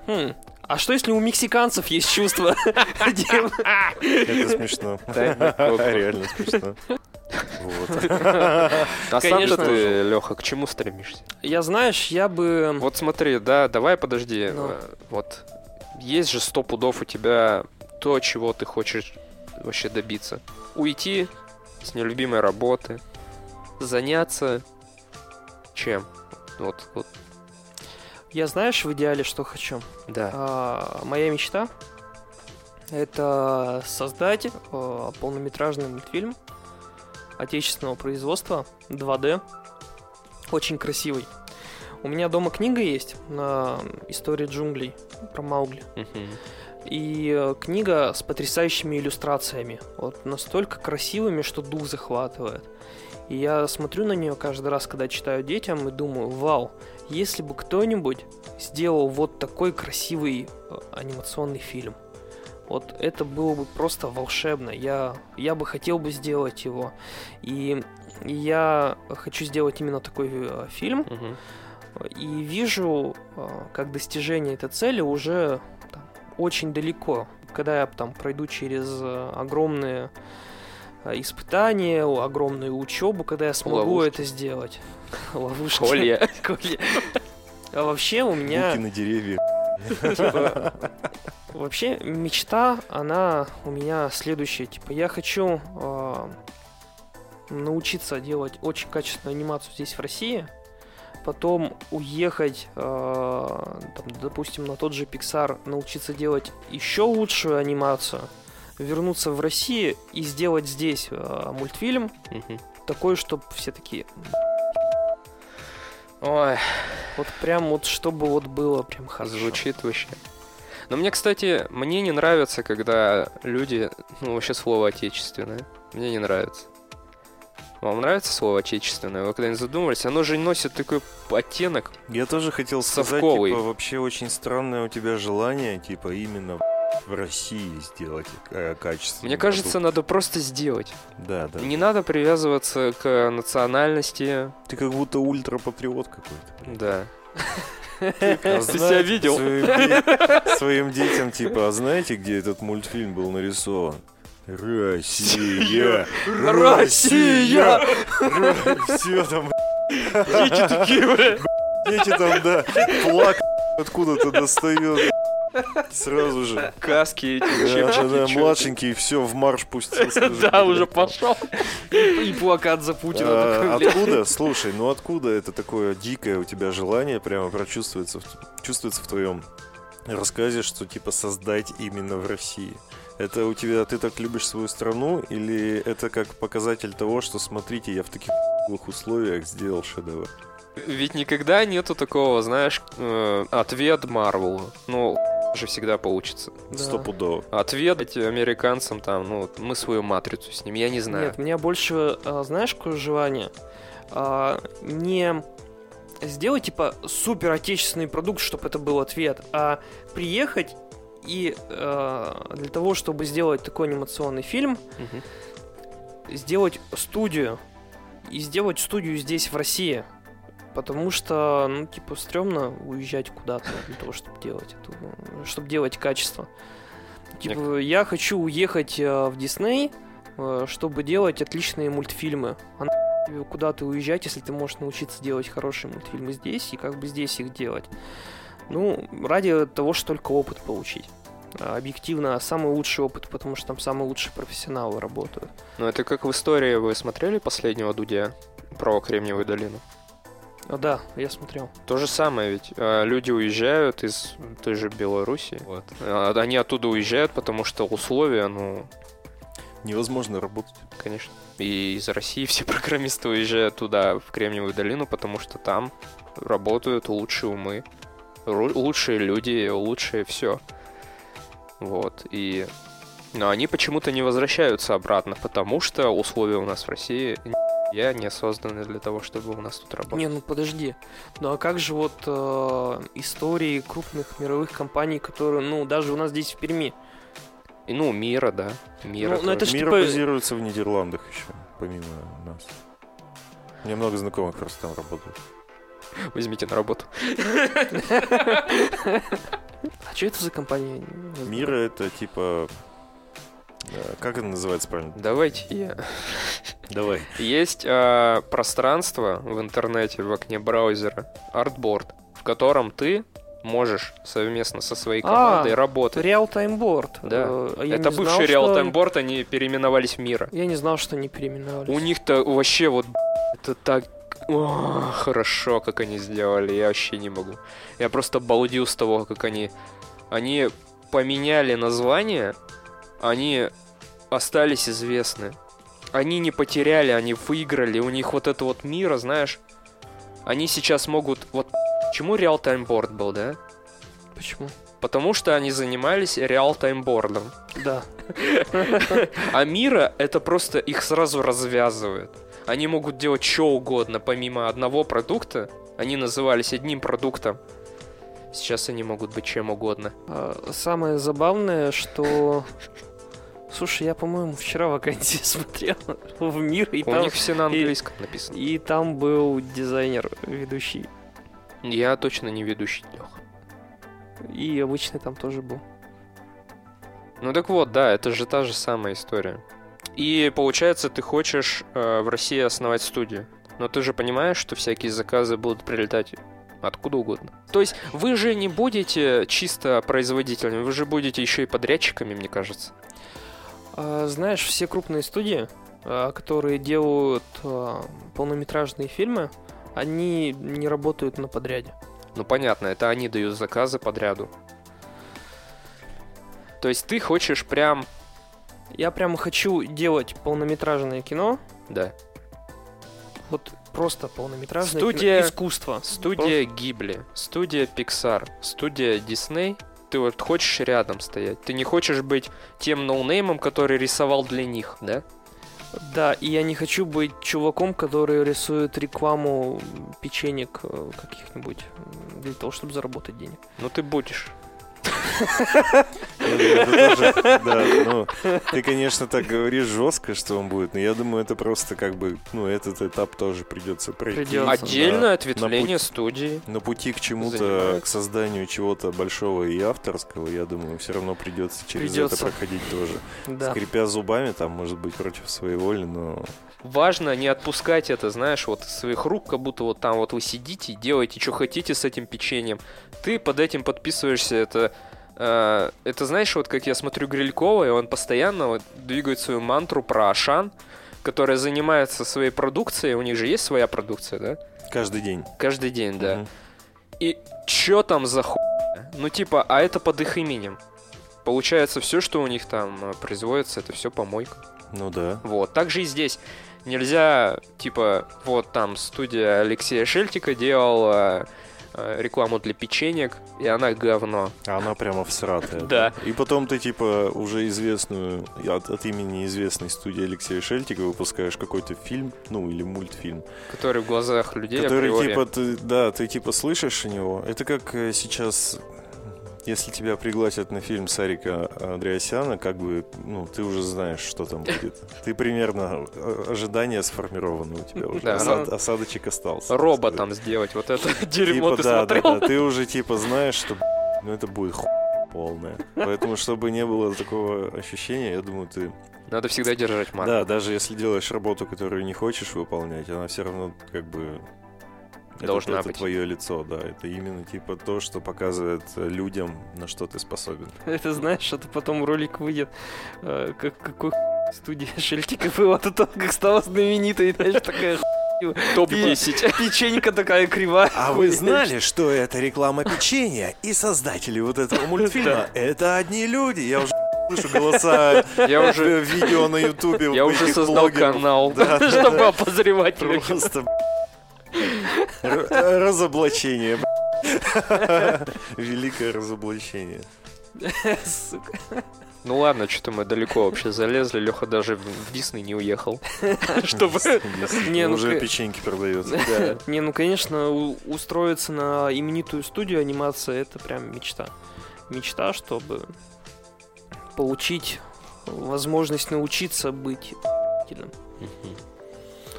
Хм, а что если у мексиканцев есть чувства? Это смешно. Реально смешно. Вот. А сам-то Конечно. ты, Леха, к чему стремишься? Я, знаешь, я бы... Вот смотри, да, давай подожди. Ну. э, Вот есть же сто пудов у тебя то, чего ты хочешь вообще добиться. Уйти с нелюбимой работы, заняться чем? Вот, вот, Я, знаешь, в идеале что хочу? да. А, моя мечта это создать а, полнометражный мультфильм отечественного производства 2D, очень красивый. У меня дома книга есть на истории джунглей про Маугли. И э, книга с потрясающими иллюстрациями. Вот настолько красивыми, что дух захватывает. И я смотрю на нее каждый раз, когда читаю детям, и думаю, вау, если бы кто-нибудь сделал вот такой красивый э, анимационный фильм. Вот это было бы просто волшебно. Я, я бы хотел бы сделать его. И я хочу сделать именно такой э, фильм. Мгм. И вижу, э, как достижение этой цели уже там, очень далеко. Когда я там пройду через э, огромные испытания, о- огромную учебу, когда я смогу Ловушки. это сделать. Ловушки. Колья. Колья. А вообще у меня... Буки на деревьях. типа, вообще мечта, она у меня следующая. Типа, я хочу э, научиться делать очень качественную анимацию здесь в России, потом уехать, э, там, допустим, на тот же Pixar, научиться делать еще лучшую анимацию, вернуться в Россию и сделать здесь э, мультфильм Мгм. такой, чтобы все такие, Ой, вот прям вот чтобы вот было прям хорошо. звучит вообще. Но мне, кстати, мне не нравится, когда люди, ну, вообще слово отечественное. Мне не нравится. Вам нравится слово отечественное? Вы когда-нибудь задумывались? Оно же носит такой оттенок. Я тоже хотел сказать, Совковый. типа, вообще очень странное у тебя желание, типа, именно в России сделать э, качественный Мне кажется, продукт. надо просто сделать. Да, да. Не надо привязываться к национальности. Ты как будто ультрапатриот какой-то. Да. Ты себя видел? Своим, де- своим детям, типа, а знаете, где этот мультфильм был нарисован? Россия! Россия! Все там, Дети такие, бля. дети там, да, плак откуда-то достает. Сразу же. Каски эти, Да, да, младшенький, все, в марш пустился. Да, уже пошел. И плакат за Путина. А, откуда, слушай, ну откуда это такое дикое у тебя желание прямо прочувствуется, чувствуется в твоем рассказе, что типа создать именно в России? Это у тебя, ты так любишь свою страну, или это как показатель того, что, смотрите, я в таких условиях сделал шедевр? Ведь никогда нету такого, знаешь, э, ответ Марвелу. Ну, же всегда получится. Да. Стопудово. Ответ американцам там, ну, мы свою матрицу с ним, я не знаю. Нет, меня больше, а, знаешь, какое желание? А, не сделать, типа, супер отечественный продукт, чтобы это был ответ, а приехать и э, для того, чтобы сделать такой анимационный фильм, угу. сделать студию. И сделать студию здесь, в России. Потому что, ну, типа, стрёмно уезжать куда-то для того, чтобы делать это, чтобы делать качество. Типа, я хочу уехать э, в Дисней, э, чтобы делать отличные мультфильмы. А куда ты уезжать, если ты можешь научиться делать хорошие мультфильмы здесь и как бы здесь их делать. Ну, ради того, что только опыт получить. А объективно, самый лучший опыт, потому что там самые лучшие профессионалы работают. Ну, это как в истории, вы смотрели последнего Дудя про Кремниевую долину? А, да, я смотрел. То же самое ведь. А, люди уезжают из той же Беларуси. Вот. А, они оттуда уезжают, потому что условия, ну... Невозможно работать. Конечно. И из России все программисты уезжают туда, в Кремниевую долину, потому что там работают лучшие умы, лучшие люди, лучшее все. Вот. И... Но они почему-то не возвращаются обратно, потому что условия у нас в России я не созданы для того, чтобы у нас тут работать. Не, ну подожди. Ну а как же вот э, истории крупных мировых компаний, которые, ну, даже у нас здесь в Перми. И, ну, мира, да. Мира, ну, ну, это мира типа... базируется в Нидерландах еще, помимо нас. У меня много знакомых просто там работают. Возьмите на работу. А что это за компания? Мира это типа... Э, как это называется правильно? Давайте я. Давай. Есть э, пространство в интернете, в окне браузера, Artboard, в котором ты можешь совместно со своей а, командой а, работать. Real-time board. Да. Э, я это бывший Real-time что... board, они переименовались в Мира. Я не знал, что они переименовались. У них-то вообще вот это так о, хорошо, как они сделали, я вообще не могу. Я просто балдил с того, как они... Они поменяли название, они остались известны. Они не потеряли, они выиграли. У них вот это вот мира, знаешь, они сейчас могут... Вот почему Real Time Board был, да? Почему? Потому что они занимались реал-таймбордом. Да. А мира это просто их сразу развязывает. Они могут делать что угодно, помимо одного продукта. Они назывались одним продуктом. Сейчас они могут быть чем угодно. А, самое забавное, что... Слушай, я, по-моему, вчера вакансии смотрел в мир. И У там... них все на английском и... написано. И там был дизайнер, ведущий. Я точно не ведущий, Лех. И обычный там тоже был. Ну так вот, да, это же та же самая история. И получается, ты хочешь э, в России основать студию. Но ты же понимаешь, что всякие заказы будут прилетать откуда угодно. То есть вы же не будете чисто производителями, вы же будете еще и подрядчиками, мне кажется. А, знаешь, все крупные студии, а, которые делают а, полнометражные фильмы, они не работают на подряде. Ну понятно, это они дают заказы подряду. То есть ты хочешь прям я прямо хочу делать полнометражное кино. Да. Вот просто полнометражное студия, кино. Искусство. Студия просто... Гибли, студия Pixar, студия Disney. Ты вот хочешь рядом стоять. Ты не хочешь быть тем ноунеймом, который рисовал для них, да? Да, и я не хочу быть чуваком, который рисует рекламу печенек э, каких-нибудь для того, чтобы заработать денег. Ну ты будешь. Да, ну, ты, конечно, так говоришь жестко, что он будет, но я думаю, это просто как бы, ну, этот этап тоже придется пройти. Отдельное ответвление студии. На пути к чему-то, к созданию чего-то большого и авторского, я думаю, все равно придется через это проходить тоже. Скрипя зубами, там, может быть, против своей воли, но важно не отпускать это, знаешь, вот из своих рук, как будто вот там вот вы сидите, делаете, что хотите с этим печеньем. Ты под этим подписываешься, это это знаешь, вот как я смотрю Грилькова, и он постоянно вот двигает свою мантру про Ашан, которая занимается своей продукцией, у них же есть своя продукция, да? Каждый день. Каждый день, да. Угу. И чё там за ху... Ну типа, а это под их именем. получается, все, что у них там э, производится, это все помойка. Ну да. Вот. Также и здесь. Нельзя, типа, вот там студия Алексея Шельтика делала э, рекламу для печенек, и она говно. А она прямо всратая. Да. И потом ты, типа, уже известную, от, от имени известной студии Алексея Шельтика выпускаешь какой-то фильм, ну, или мультфильм. Который в глазах людей который, априори- типа, ты, да, ты, типа, слышишь о него. Это как э, сейчас, если тебя пригласят на фильм Сарика Андреасяна, как бы, ну, ты уже знаешь, что там будет. Ты примерно, э, ожидания сформированы у тебя уже. Да, Осад- ну, осадочек остался. роботом сделать вот это дерьмо Типа, ты да, да, смотрел? да, ты уже типа знаешь, что ну это будет ху полное. Поэтому, чтобы не было такого ощущения, я думаю, ты... Надо всегда держать марку. Да, даже если делаешь работу, которую не хочешь выполнять, она все равно как бы... это- Должна это быть. твое лицо, да. Это именно типа то, что показывает э, людям, на что ты способен. Это знаешь, это потом ролик выйдет, э, как какой студия Шельтика была до того, как стала знаменитой, знаешь, такая Топ-10. печенька такая кривая. А вы знали, что это реклама печенья? И создатели вот этого мультфильма — это одни люди. Я уже слышу голоса Я уже, видео на ютубе. я уже создал блогеров. канал, Да, чтобы да. обозревать. Просто разоблачение. Великое разоблачение. Сука. Ну ладно, что-то мы далеко вообще залезли. Леха даже в Дисней не уехал. Чтобы... Не, ну, Уже к- печеньки продается. Да. Не, ну конечно, у- устроиться на именитую студию анимации это прям мечта. Мечта, чтобы получить возможность научиться быть.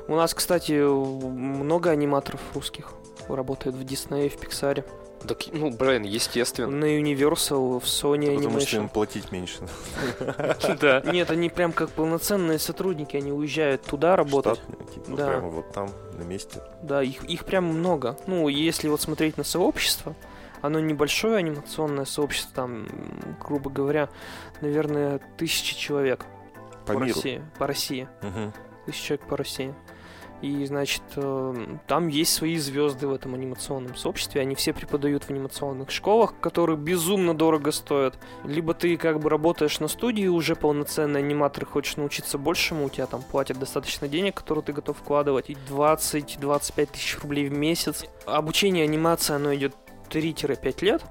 У нас, кстати, много аниматоров русских работает в Диснее, в Пиксаре, Так, ну, блин, естественно. на Universal, в Sony Потому что им Animation. платить меньше. Да. Нет, они прям как полноценные сотрудники, они уезжают туда работать. Типа, Да. прямо вот там, на месте. Да, их, их прям много. Ну, если вот смотреть на сообщество, оно небольшое анимационное сообщество, там, грубо говоря, наверное, тысячи человек По по, миру. России. По России. Мгм. Тысячи человек по России. И, значит, э, там есть свои звезды в этом анимационном сообществе. Они все преподают в анимационных школах, которые безумно дорого стоят. Либо ты как бы работаешь на студии, уже полноценный аниматор, хочешь научиться большему, у тебя там платят достаточно денег, которые ты готов вкладывать, и 20-25 тысяч рублей в месяц. Обучение анимации, оно идет 3-5 лет.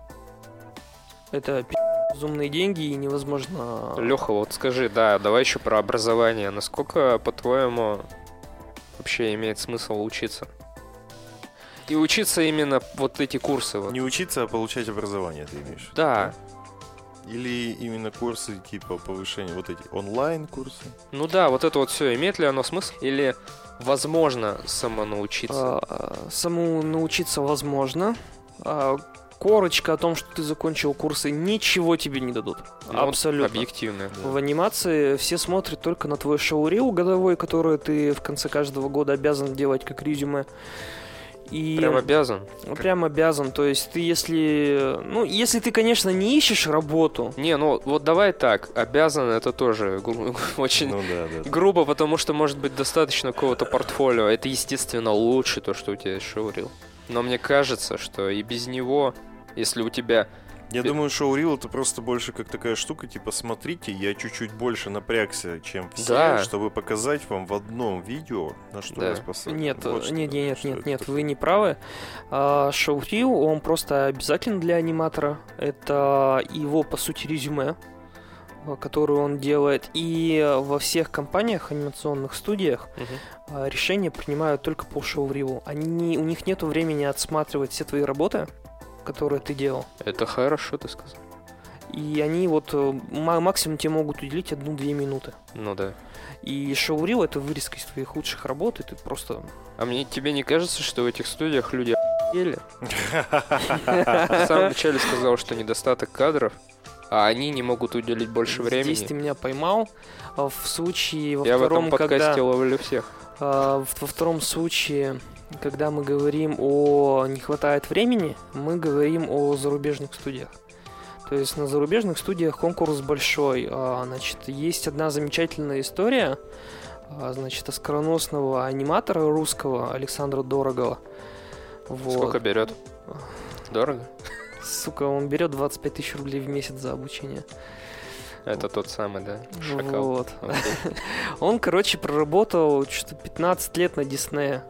Это безумные деньги, и невозможно... Леха, вот скажи, да, давай еще про образование. Насколько, по-твоему, вообще имеет смысл учиться? И учиться именно вот эти курсы. Вот. Не учиться, а получать образование, ты имеешь? Да, Или именно курсы типа повышения, вот эти онлайн-курсы? ну да, вот это вот все, имеет ли оно смысл? Или возможно самонаучиться? А, Саму научиться возможно. А, Корочка о том, что ты закончил курсы, ничего тебе не дадут. Ну, Абсолютно. Объективно. В анимации все смотрят только на твой шоу-рил годовой, который ты в конце каждого года обязан делать как резюме. И Прям обязан. ну, прям обязан. То есть ты если... Ну, если ты, конечно, не ищешь работу, Не, ну вот давай так, обязан это тоже очень Ну да, да. грубо, потому что может быть достаточно какого-то портфолио. Это, естественно, лучше то, что у тебя шоурил. Но мне кажется, что и без него, если у тебя... Я думаю, шоу-рил это просто больше как такая штука, типа, смотрите, я чуть-чуть больше напрягся, чем все, Да. чтобы показать вам в одном видео, на что Да. я способен. Нет, Вот что- нет, нет, что нет, нет, такое. вы не правы. А, Шоу-рил, он просто обязателен для аниматора. Это его, по сути, резюме, а, которое он делает. И во всех компаниях, анимационных студиях, а, решения принимают только по шоу-рилу. Они не, у них нет времени отсматривать все твои работы, которые ты делал. Это хорошо, ты сказал. И они вот э, ма- максимум тебе могут уделить одну-две минуты. Ну да. И шоу-рил это вырезка из твоих лучших работ, и ты просто... А мне тебе не кажется, что в этих студиях люди охуели? В самом начале сказал, что недостаток кадров, а они не могут уделить больше времени. Здесь ты меня поймал. А В случае во Я в втором, этом подкасте когда... ловлю всех. А, во втором случае, когда мы говорим о не хватает времени, мы говорим о зарубежных студиях. То есть на зарубежных студиях конкурс большой. А, Значит, есть одна замечательная история, а, значит, оскароносного аниматора русского Александра Дорогова. Вот. Сколько берет? Дорого? сука, он берет 25 тысяч рублей в месяц за обучение. Это тот самый, да? Шакал. Вот. Он, короче, проработал что-то 15 лет на Диснее.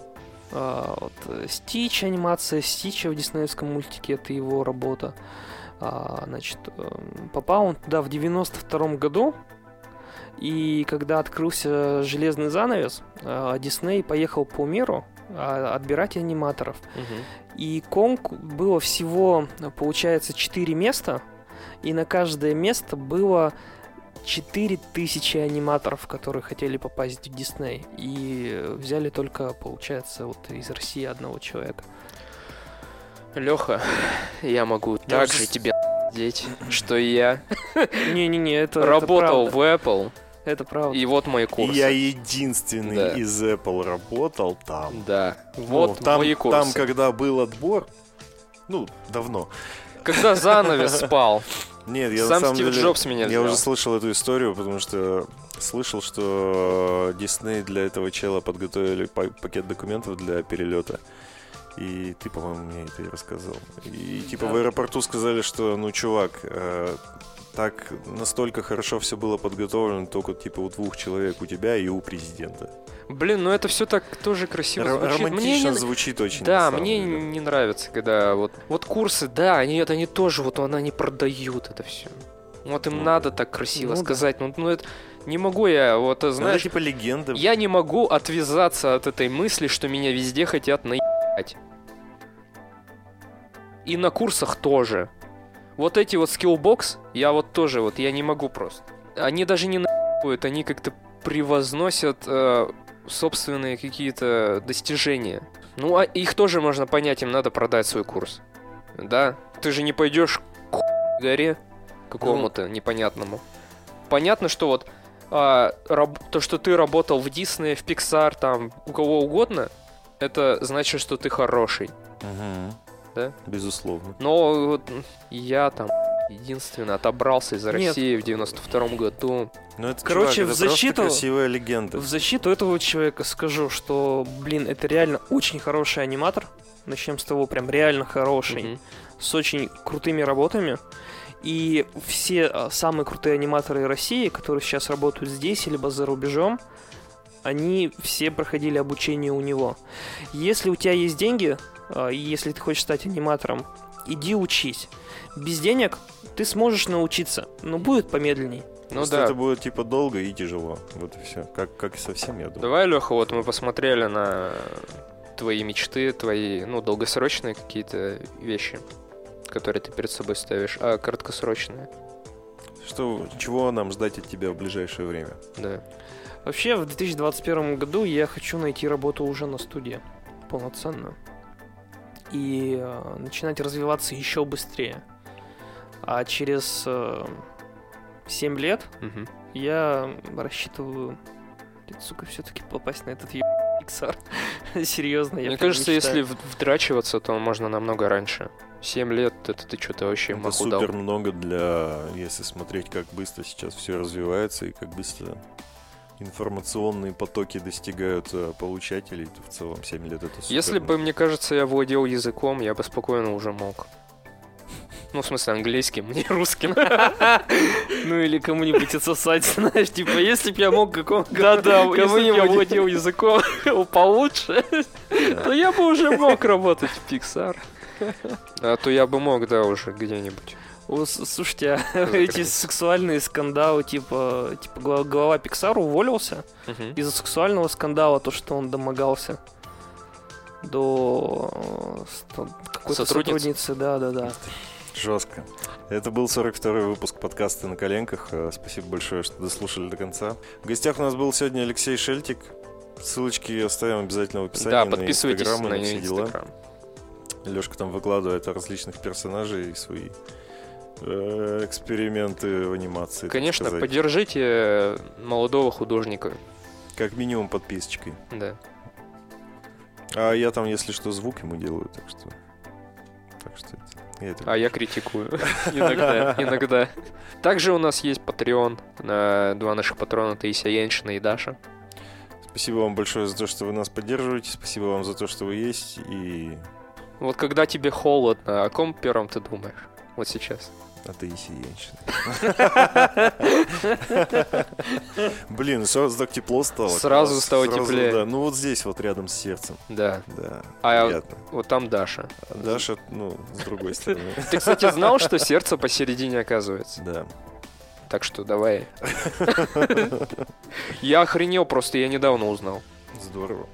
А, вот, э, Стич, анимация Стича в диснеевском мультике, это его работа. А, значит, эм, попал он туда в 92 году, и когда открылся железный занавес, а, Дисней поехал по миру а, отбирать аниматоров. Мгм. И конк было всего, получается, 4 места, и на каждое место было 4000 аниматоров, которые хотели попасть в Дисней. И взяли только, получается, вот из России одного человека. Леха, я могу так уже же с- тебе деть, что я Не-не-не, это это работал в Apple, Это правда. и вот мои И курсы. я единственный Да. из Apple работал там. Да, Ну, вот там, мои курсы. там, когда был отбор, ну, давно. Когда занавес спал, Нет, я на сам самом Стив деле, Джобс меня я взял. уже слышал эту историю, потому что слышал, что Дисней для этого чела подготовили па- пакет документов для перелета. И ты, по-моему, мне это и рассказал. И типа в Да. аэропорту сказали, что, ну, чувак, э, так настолько хорошо все было подготовлено только типа у двух человек, у тебя и у президента. Блин, ну это все так тоже красиво Р- звучит. Мне романтично не- звучит очень. на Да, мне деле. не нравится, когда вот, вот курсы, да, они это они тоже, вот они продают это все. Вот им Ну надо да. так красиво Ну да. сказать. Ну, ну это не могу я, вот Ну, это знаешь, типа легенда. я не могу отвязаться от этой мысли, что меня везде хотят наебать. И на курсах тоже. Вот эти вот скиллбокс, я вот тоже, вот я не могу просто. Они даже не наебывают, они как-то превозносят э, собственные какие-то достижения. Ну, а их тоже можно понять, им надо продать свой курс. Да? Ты же не пойдешь к горе какому-то непонятному. Понятно, что вот а, раб- то, что ты работал в Дисней, в Pixar, там, у кого угодно, это значит, что ты хороший. Мгм. Да? Безусловно. Но вот я там единственный отобрался из Нет. России в 92 году. Ну, это, Короче, чувак, в это просто защиту- красивая легенда. В защиту этого человека скажу, что, блин, это реально очень хороший аниматор. Начнем с того, прям реально хороший. Мгм. с очень крутыми работами. И все а, самые крутые аниматоры России, которые сейчас работают здесь, либо за рубежом, они все проходили обучение у него. Если у тебя есть деньги, а, и если ты хочешь стать аниматором, иди учись. Без денег ты сможешь научиться, но будет помедленней. Ну Просто да. это будет типа долго и тяжело. Вот и все. Как, как и совсем, я думаю. Давай, Леха, вот мы посмотрели на твои мечты, твои, ну, долгосрочные какие-то вещи, которые ты перед собой ставишь, а краткосрочные, Что, чего нам ждать от тебя в ближайшее время? да. Вообще, в 2021 году я хочу найти работу уже на студии, полноценную. И э, начинать развиваться еще быстрее. А через э, 7 лет Мгм. я рассчитываю, сука, все-таки попасть на этот еб... Pixar. Серьезно, я Мне кажется, если вдрачиваться, то можно намного раньше. 7 лет, это ты что-то вообще Это маху дал. супер много для, если смотреть, как быстро сейчас все развивается и как быстро информационные потоки достигают э, получателей, то в целом 7 лет это супер Если бы, мне кажется, я владел языком, я бы спокойно уже мог. Ну, в смысле, английским, не русским. Ну или кому-нибудь отсосать, знаешь, типа, если бы я мог какому Да-да, если бы я кому-нибудь... владел языком получше, то я бы уже мог работать в Pixar. А то я бы мог, да, уже где-нибудь. Слушайте, а эти сексуальные скандалы, типа, типа глава, глава Pixar уволился Мгм. из-за сексуального скандала, то, что он домогался до какой-то Сотрудницы? сотрудницы, да, да, да. Жестко. Это был 42-й выпуск подкаста «На коленках». Э, Спасибо большое, что дослушали до конца. В гостях у нас был сегодня Алексей Шельтик. Ссылочки оставим обязательно в описании Да, на подписывайтесь на на все дела. Инстаграм. Лешка там выкладывает различных персонажей и свои эксперименты в анимации. Конечно, поддержите молодого художника. Как минимум подписочкой. Да. А я там, если что, звук ему делаю, так что... Так что это... Я это... А я критикую. Иногда, иногда. Также у нас есть Patreon. на Два наших патрона Таисия Яншина и Даша. Спасибо вам большое за то, что вы нас поддерживаете. Спасибо вам за то, что вы есть. И Вот когда тебе холодно, о ком первом ты думаешь? Вот сейчас. А ты и сиенщина. Блин, сразу так тепло стало. Сразу стало теплее. Да, ну вот здесь вот рядом с сердцем. Да. Да, А вот там Даша. Даша, ну, с другой стороны. Ты, кстати, знал, что сердце посередине оказывается? Да. Так что давай. Я охренел просто, я недавно узнал. Здорово.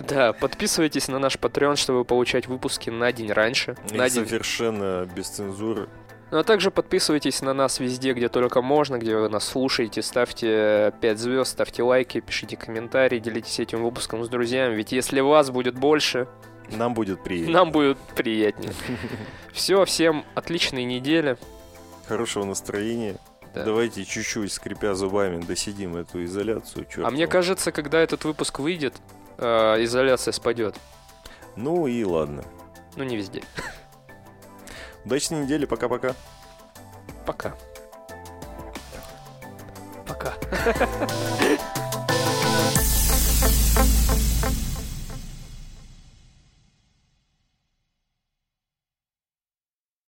Да, подписывайтесь на наш Patreon, чтобы получать выпуски на день раньше. И На день. совершенно без цензуры. Ну а также подписывайтесь на нас везде, где только можно, где вы нас слушаете. Ставьте 5 звезд, ставьте лайки, пишите комментарии, делитесь этим выпуском с друзьями. Ведь если вас будет больше, Нам будет приятно. нам будет приятнее. Все, всем отличной недели. Хорошего настроения. Да. Давайте чуть-чуть, скрипя зубами, досидим эту изоляцию. чёрт А мне его. кажется, когда этот выпуск выйдет, э, изоляция спадет. Ну и ладно. Ну, не везде. Удачной недели, пока-пока. Пока. Пока.